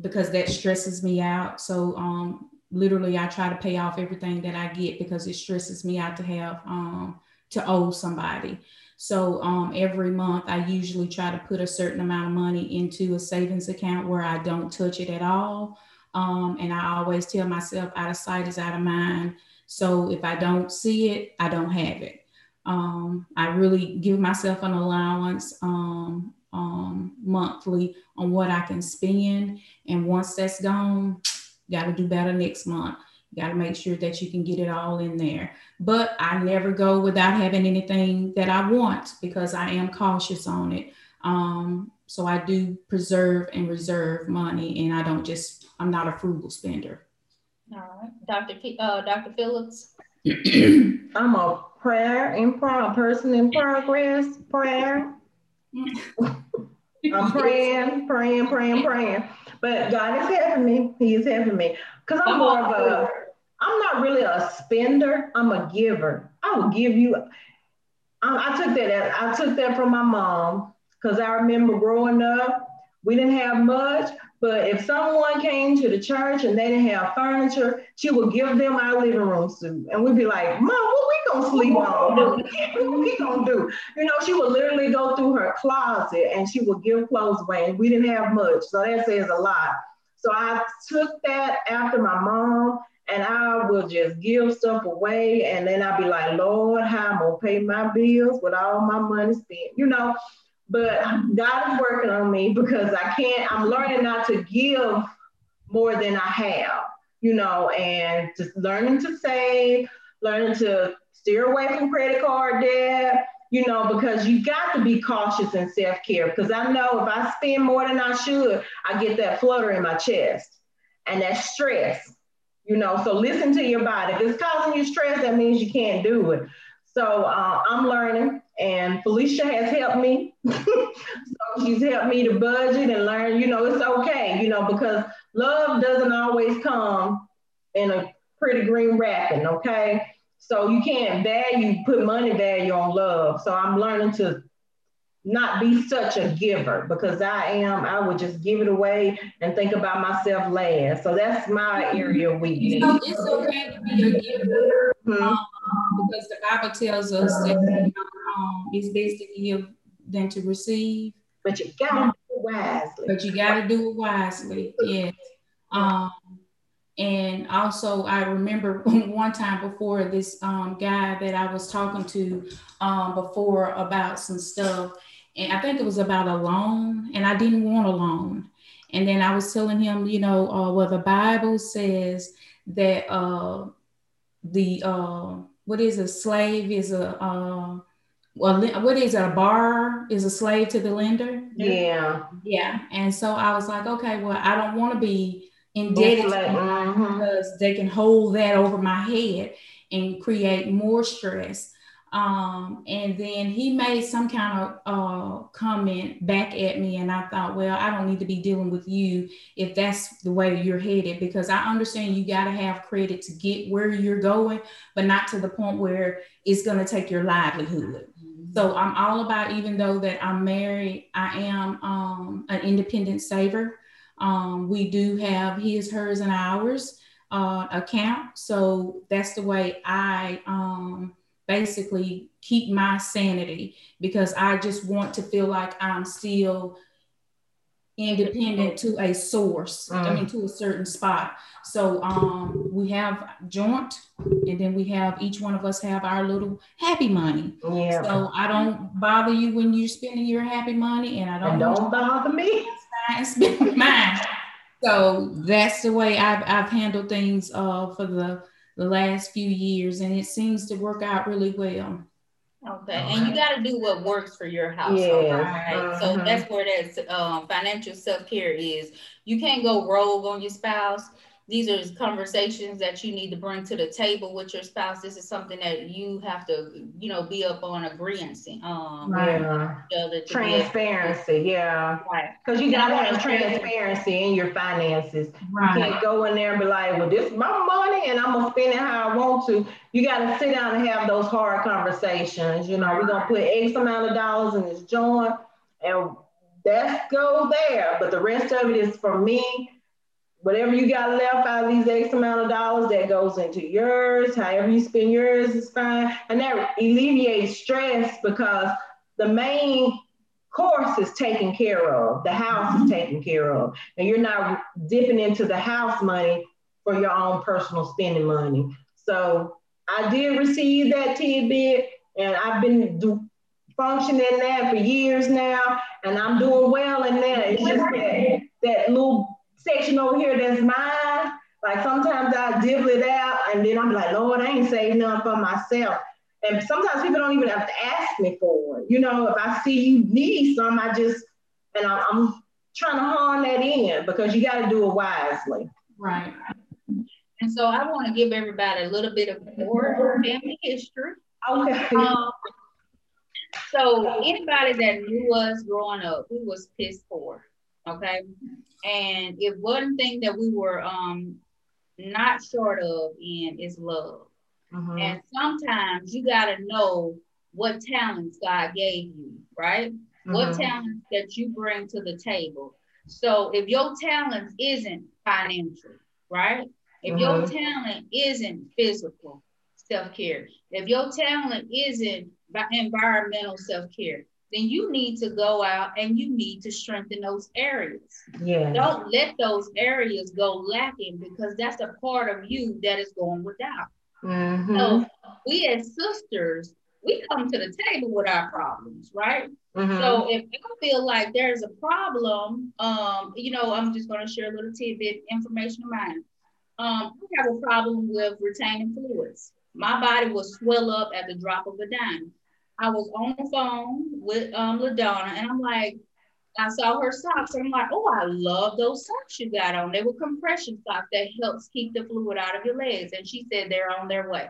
because that stresses me out. So um, literally, I try to pay off everything that I get because it stresses me out to have um, to owe somebody. So um, every month, I usually try to put a certain amount of money into a savings account where I don't touch it at all. Um, and I always tell myself, out of sight is out of mind. So if I don't see it, I don't have it. Um, I really give myself an allowance um, um, monthly on what I can spend. And once that's gone, got to do better next month. Got to make sure that you can get it all in there. But I never go without having anything that I want because I am cautious on it. Um, so I do preserve and reserve money, and I don't just. I'm not a frugal spender.
All right, Dr. P, uh, Dr. Phillips. *clears throat*
I'm a prayer in pro- person in progress. Prayer. I'm *laughs* praying, praying, praying, praying. But God is helping me. He is helping me. Because I'm more of a, I'm not really a spender. I'm a giver. I will give you. I, I took that. I took that from my mom because I remember growing up, we didn't have much, but if someone came to the church and they didn't have furniture, she would give them our living room suite. And we'd be like, Mom, what we gonna sleep on? What we gonna do? You know, she would literally go through her closet and she would give clothes away. And we didn't have much. So that says a lot. So I took that after my mom and I will just give stuff away. And then I'll be like, Lord, how I'm gonna pay my bills with all my money spent, you know but God is working on me because I can't, I'm learning not to give more than I have, you know, and just learning to save, learning to steer away from credit card debt, you know, because you got to be cautious in self care. Because I know if I spend more than I should, I get that flutter in my chest and that stress, you know. So listen to your body. If it's causing you stress, that means you can't do it. So uh, I'm learning, and Felicia has helped me. *laughs* so she's helped me to budget and learn, you know, it's okay, you know, because love doesn't always come in a pretty green wrapping, okay? So you can't value, put money value on love. So I'm learning to not be such a giver because I am, I would just give it away and think about myself last. So that's my area of weakness.
So it's okay to be a giver mm-hmm. um, because the Bible tells us that um, it's best to give than to receive.
But you gotta do it wisely.
But you gotta do it wisely, yes. Um, and also, I remember *laughs* one time before this um, guy that I was talking to um, before about some stuff, and I think it was about a loan, and I didn't want a loan. And then I was telling him, you know, uh, well, the Bible says that uh, the uh, what is a slave is a uh, well, what is it? A borrower is a slave to the lender.
Yeah.
Yeah. And so I was like, okay, well, I don't want to be indebted mm-hmm. because they can hold that over my head and create more stress. Um, and then he made some kind of uh, comment back at me, and I thought, well, I don't need to be dealing with you if that's the way you're headed, because I understand you got to have credit to get where you're going, but not to the point where it's going to take your livelihood. So I'm all about, even though that I'm married, I am um, an independent saver. Um, we do have his, hers, and ours uh, account, so that's the way I. Um, basically keep my sanity because I just want to feel like I'm still independent to a source, mm. I mean, to a certain spot. So um, we have joint, and then we have each one of us have our little happy money. Yeah. So I don't bother you when you're spending your happy money, and I don't.
And don't bother me.
Spend *laughs* mine. So that's the way I've, I've handled things uh, for the the last few years, and it seems to work out really well.
Okay, and you got to do what works for your household, yes. right? Uh-huh. So that's where that um, financial self care is. You can't go rogue on your spouse these are conversations that you need to bring to the table with your spouse. This is something that you have to, you know, be up on agreement. Um,
right. Transparency, yeah. Right. Because you gotta have transparency in your finances. Right. You can't go in there and be like, well, this is my money and I'm gonna spend it how I want to. You gotta sit down and have those hard conversations. You know, we're gonna put X amount of dollars in this joint and let's go there. But the rest of it is for me whatever you got left out of these X amount of dollars that goes into yours, however you spend yours is fine. And that alleviates stress because the main course is taken care of. The house is taken care of. And you're not dipping into the house money for your own personal spending money. So I did receive that tidbit and I've been do, functioning that for years now. And I'm doing well in that. It's just that, that little section over here that's mine. Like sometimes I dibble it out and then I'm like, Lord, I ain't saving nothing for myself. And sometimes people don't even have to ask me for it. You know, if I see you need some, I just, and I'm, I'm trying to hone that in because you got to do it wisely.
Right.
And so I want to give everybody a little bit of more family history.
Okay. Um,
so anybody that knew us growing up, we was pissed poor. Okay. And if one thing that we were um not short of in is love. Mm-hmm. And sometimes you got to know what talents God gave you, right? Mm-hmm. What talents that you bring to the table. So if your talent isn't financial, right? If mm-hmm. your talent isn't physical self care, if your talent isn't environmental self care, then you need to go out and you need to strengthen those areas. Yeah. Don't let those areas go lacking because that's a part of you that is going without. Mm-hmm. So we as sisters, we come to the table with our problems, right? Mm-hmm. So if I feel like there's a problem, um, you know, I'm just going to share a little tidbit information of mine. Um, I have a problem with retaining fluids. My body will swell up at the drop of a dime. I was on the phone with um LaDonna and I'm like, I saw her socks and I'm like, oh, I love those socks you got on. They were compression socks that helps keep the fluid out of your legs. And she said they're on their way.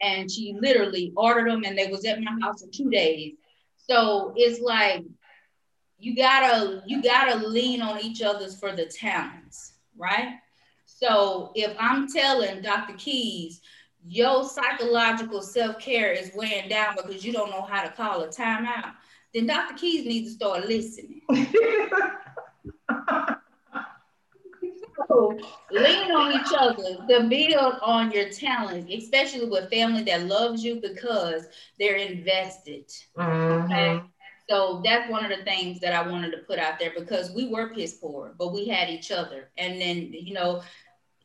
And she literally ordered them and they was at my house in two days. So it's like you gotta you gotta lean on each other's for the talents, right? So if I'm telling Dr. Keys, your psychological self-care is wearing down because you don't know how to call a timeout, then Dr. Keys needs to start listening. *laughs* so lean on each other to build on your talent, especially with family that loves you because they're invested. Mm-hmm. Okay? So that's one of the things that I wanted to put out there because we were piss poor, but we had each other. And then, you know,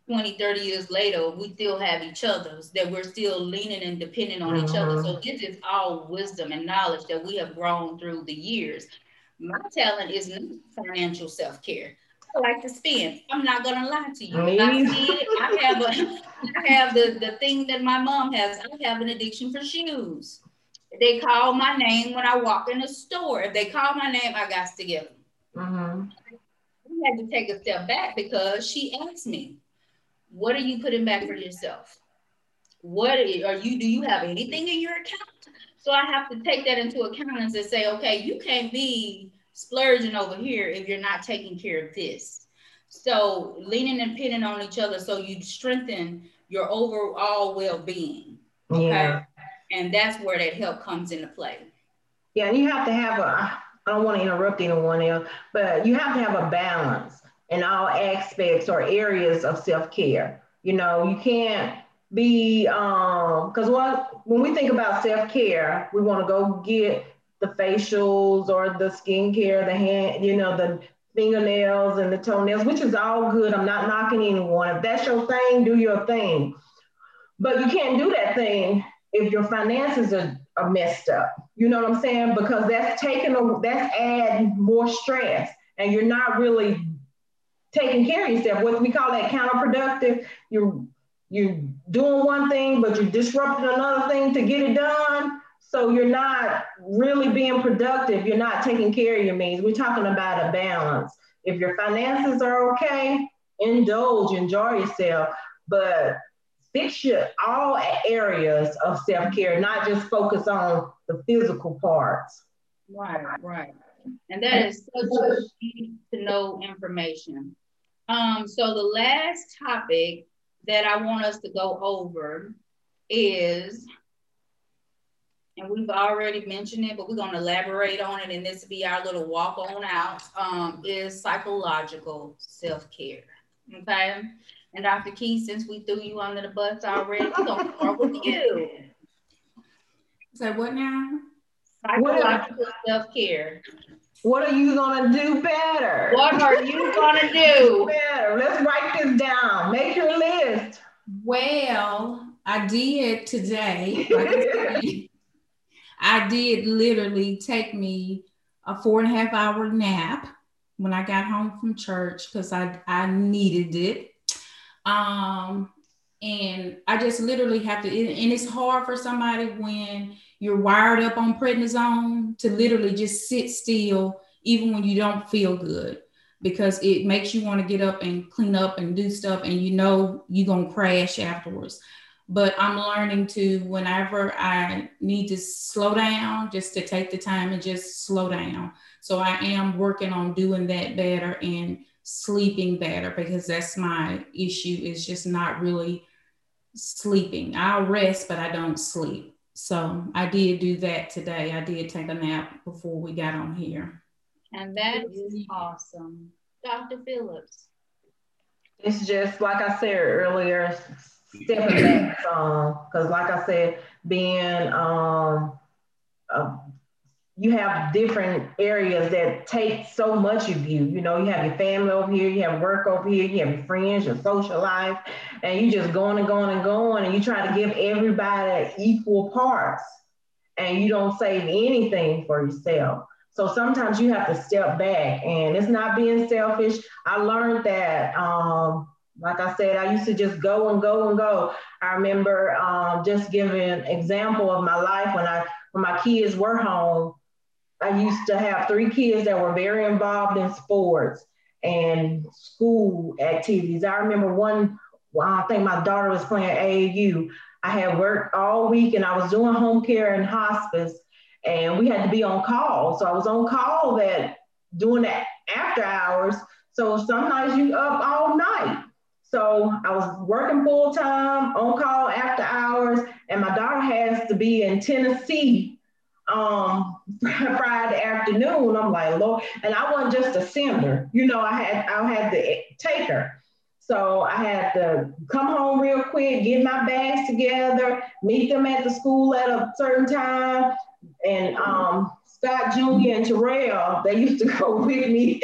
20, 30 years later, we still have each other's, that we're still leaning and depending on mm-hmm. each other. So mm-hmm. this is all wisdom and knowledge that we have grown through the years. My talent is not financial self-care. I like to spend. I'm not gonna lie to you. I have a I have the, the thing that my mom has. I have an addiction for shoes. They call my name when I walk in the store. If they call my name, I got to give them. Mm-hmm. I had to take a step back because she asked me, "What are you putting back for yourself? What are you? Do you have anything in your account?" So I have to take that into account and say, "Okay, you can't be splurging over here if you're not taking care of this." So leaning and pinning on each other so you strengthen your overall well-being. Okay. Yeah. And that's where that help comes into play.
Yeah, and you have to have a I don't want to interrupt anyone else, but you have to have a balance in all aspects or areas of self-care. You know, you can't be um because what when we think about self-care, we want to go get the facials or the skincare, the hand, you know, the fingernails and the toenails, which is all good. I'm not knocking anyone. If that's your thing, do your thing. But you can't do that thing if your finances are, are messed up. You know what I'm saying? Because that's taking a, that's adding more stress and you're not really taking care of yourself. What we call that counterproductive. You're you're doing one thing, but you're disrupting another thing to get it done. So you're not really being productive. You're not taking care of your means. We're talking about a balance. If your finances are okay, indulge, enjoy yourself, but fix your all areas of self-care, not just focus on the physical parts.
Right, right. And that is such need to know information. Um, so the last topic that I want us to go over is and we've already mentioned it, but we're going to elaborate on it, and this will be our little walk on out, um, is psychological self care. Okay. And Dr. Key, since we threw you under the bus already, we're going to start with you.
So, what now?
Psychological self care.
What are you going to do better?
What are you *laughs* going to do?
better. Let's write this down. Make your list.
Well, I did today. Like I did literally take me a four and a half hour nap when I got home from church because I, I needed it. Um, and I just literally have to, and it's hard for somebody when you're wired up on prednisone to literally just sit still, even when you don't feel good, because it makes you want to get up and clean up and do stuff, and you know you're gonna crash afterwards but I'm learning to whenever I need to slow down, just to take the time and just slow down. So I am working on doing that better and sleeping better because that's my issue is just not really sleeping. I'll rest, but I don't sleep. So I did do that today. I did take a nap before we got on here.
And that is awesome. Dr. Phillips.
It's just like I said earlier, stepping back some because like i said being um uh, you have different areas that take so much of you you know you have your family over here you have work over here you have your friends your social life and you just going and going and going and you try to give everybody equal parts and you don't save anything for yourself so sometimes you have to step back and it's not being selfish i learned that um, like I said, I used to just go and go and go. I remember um, just giving an example of my life when I when my kids were home. I used to have three kids that were very involved in sports and school activities. I remember one, I think my daughter was playing AAU. I had worked all week and I was doing home care and hospice, and we had to be on call. So I was on call that doing that after hours. So sometimes you up all night. So I was working full time, on call after hours, and my daughter has to be in Tennessee um, *laughs* Friday afternoon. I'm like, Lord, and I wasn't just a sender, you know, I had I had to take her. So I had to come home real quick, get my bags together, meet them at the school at a certain time. And um, Scott Jr. and Terrell, they *laughs* used to go with me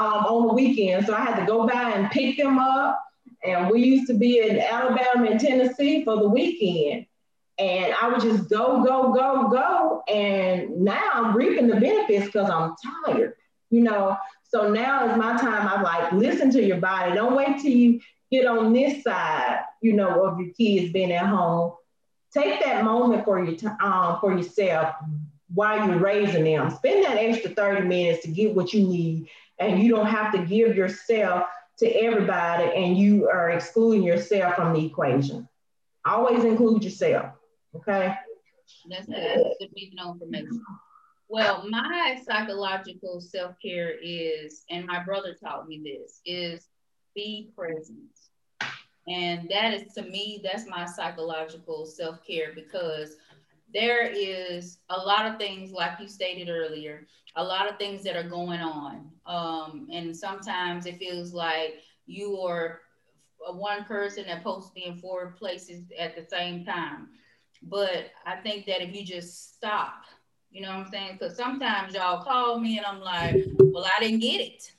um, on the weekend. So I had to go by and pick them up and we used to be in Alabama and Tennessee for the weekend. And I would just go, go, go, go. And now I'm reaping the benefits because I'm tired, you know. So now is my time. I'm like listen to your body. Don't wait till you get on this side, you know, of your kids being at home. Take that moment for your um, for yourself while you're raising them. Spend that extra 30 minutes to get what you need, and you don't have to give yourself to everybody and you are excluding yourself from the equation. Always include yourself. Okay.
That's good. Know information. Well, my psychological self care is, and my brother taught me this, is be present. And that is to me, that's my psychological self care because there is a lot of things, like you stated earlier, a lot of things that are going on. Um, and sometimes it feels like you are one person that's supposed to be in four places at the same time. But I think that if you just stop, you know what I'm saying? Because sometimes y'all call me and I'm like, well, I didn't get it.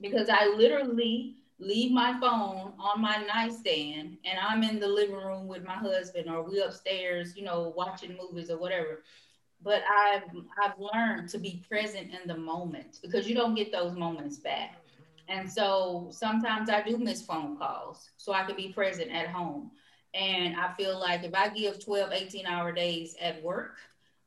Because I literally leave my phone on my nightstand and I'm in the living room with my husband or we upstairs, you know, watching movies or whatever. But I've I've learned to be present in the moment because you don't get those moments back. And so sometimes I do miss phone calls so I can be present at home. And I feel like if I give 12, 18 hour days at work,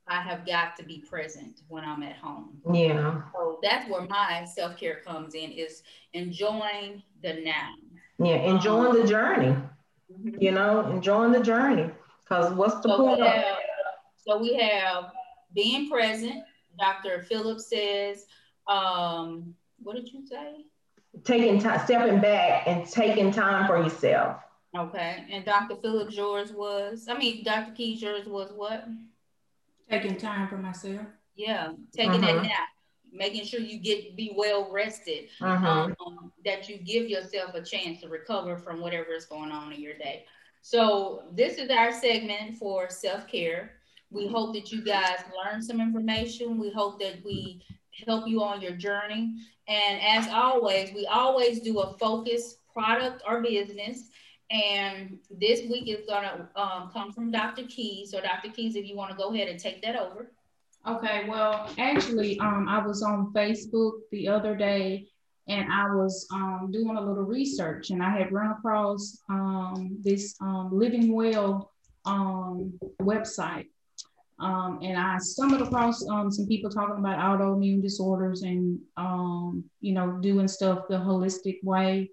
I have got to be present when I'm at home.
Yeah.
So that's where my self care comes in is enjoying the now.
Yeah, enjoying the journey. Mm-hmm. You know, enjoying the journey. Because what's the
so
point?
We have, so we have being present. Dr. Phillips says, um, what did you say?
Taking time, stepping back and taking time for yourself.
Okay. And Dr. Phillips, yours was, I mean, Dr. Keys, yours was what?
Taking time for myself.
Yeah, taking uh-huh. that nap, making sure you get be well rested, uh-huh. um, that you give yourself a chance to recover from whatever is going on in your day. So this is our segment for self care. We hope that you guys learn some information. We hope that we help you on your journey. And as always, we always do a focus product or business and this week is gonna um, come from Dr. Keys. So Dr. Keys, if you want to go ahead and take that over.
Okay, well, actually, um, I was on Facebook the other day and I was um, doing a little research and I had run across um, this um, Living Well um, website. And I stumbled across some people talking about autoimmune disorders and, you know, doing stuff the holistic way.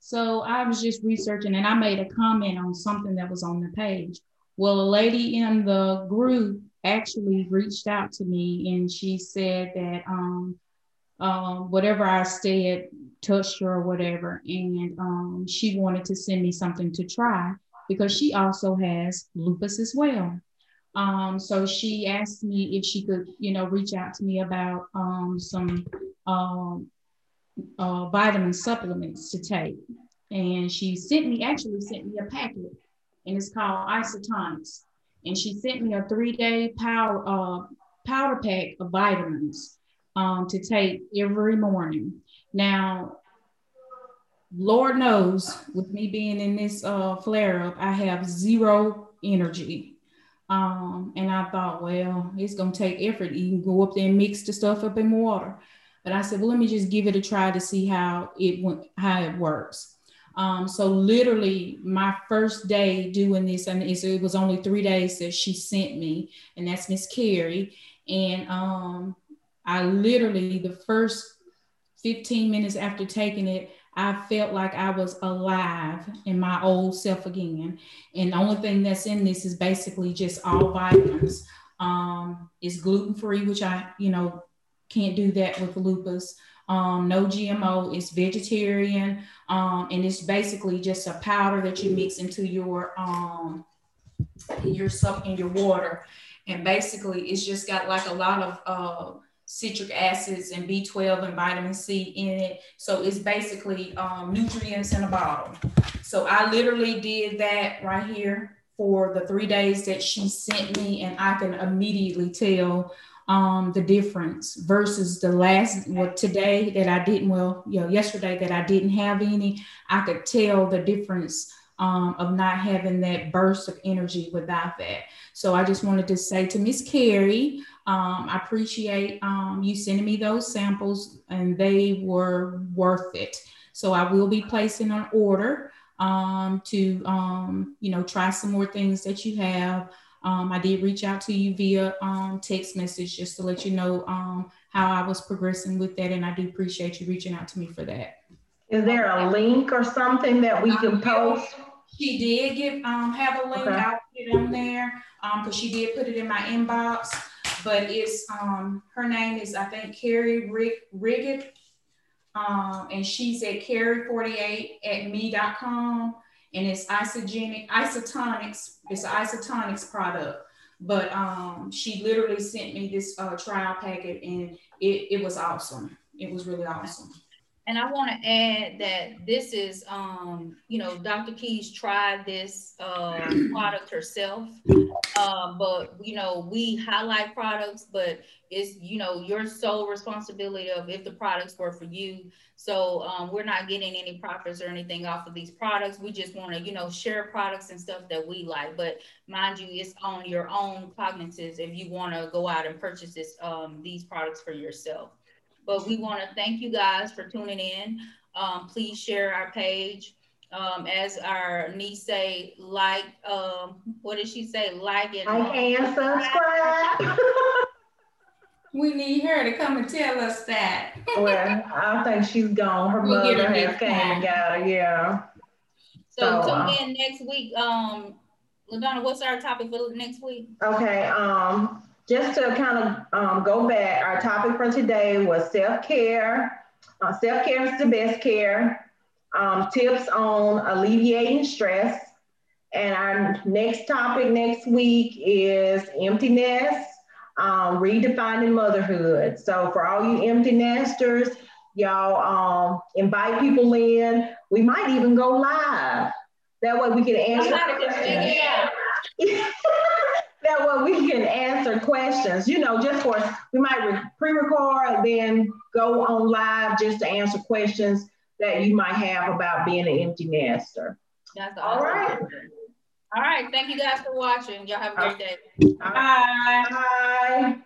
So I was just researching and I made a comment on something that was on the page. Well, a lady in the group actually reached out to me and she said that um, um, whatever I said touched her or whatever. And um, she wanted to send me something to try because she also has lupus as well. Um, so she asked me if she could, you know, reach out to me about um, some um, uh, vitamin supplements to take. And she sent me, actually sent me a packet, and it's called Isotonix. And she sent me a three-day powder, uh, powder pack of vitamins um, to take every morning. Now, Lord knows, with me being in this uh, flare up, I have zero energy. Um, and I thought, well, it's gonna take effort. You can go up there and mix the stuff up in water. But I said, well, let me just give it a try to see how it went, how it works. Um, so literally my first day doing this, and it was only three days that she sent me, and that's Miss Carrie. And um, I literally the first 15 minutes after taking it, I felt like I was alive in my old self again. And the only thing that's in this is basically just all vitamins. Um, it's gluten free, which I, you know, can't do that with lupus. Um, no GMO, it's vegetarian, um, and it's basically just a powder that you mix into your um, your suck in your water, and basically it's just got like a lot of uh, citric acids and B12 and vitamin C in it. So it's basically um, nutrients in a bottle. So I literally did that right here for the three days that she sent me, and I can immediately tell um, the difference versus the last today that I didn't well you know yesterday that I didn't have any I could tell the difference um, of not having that burst of energy without that so I just wanted to say to Miss Carrie Um, I appreciate um, you sending me those samples, and they were worth it. So I will be placing an order um, to, um, you know, try some more things that you have. Um, I did reach out to you via um, text message just to let you know um, how I was progressing with that. And I do appreciate you reaching out to me for that.
Is there a link or something that we can post?
She did give um, have a link. Okay. I'll put it on there because um, she did put it in my inbox. But it's um, her name is I think Carrie Rig- Riggett um, and she's at carrie48 at me.com. And it's isogenic, Isotonix. It's an Isotonix product. But um, she literally sent me this uh, trial packet and it, it was awesome. It was really awesome.
And I want to add that this is, um, you know, Dr. Keys tried this uh, *clears throat* product herself, uh, but you know, we highlight products, but it's you know your sole responsibility of if the products were for you. So um, we're not getting any profits or anything off of these products. We just want to, you know, share products and stuff that we like. But mind you, it's on your own cognizance if you want to go out and purchase this um, these products for yourself. But we want to thank you guys for tuning in. Um, please share our page. Um, as our niece say, like, um, what did she say? Like it.
Like and subscribe.
we need her to come and tell us that.
well, I think she's gone. Her we'll mother has came and got her. Yeah.
So, so tune uh, in next week. Um, LaDonna, what's our topic for next week?
Okay. Um, just to kind of um, go back, our topic for today was self-care. Uh, self-care is the best care. Um, tips on alleviating stress. And our next topic next week is emptiness, um, redefining motherhood. So for all you empty nesters, y'all um, invite people in. We might even go live. That way we can answer. *laughs* that way we can answer questions, you know, just for, we might pre-record and then go on live just to answer questions that you might have about being an empty nester.
That's awesome. All right. All right. Thank you guys for watching. Y'all have a great day.
Bye.
Bye.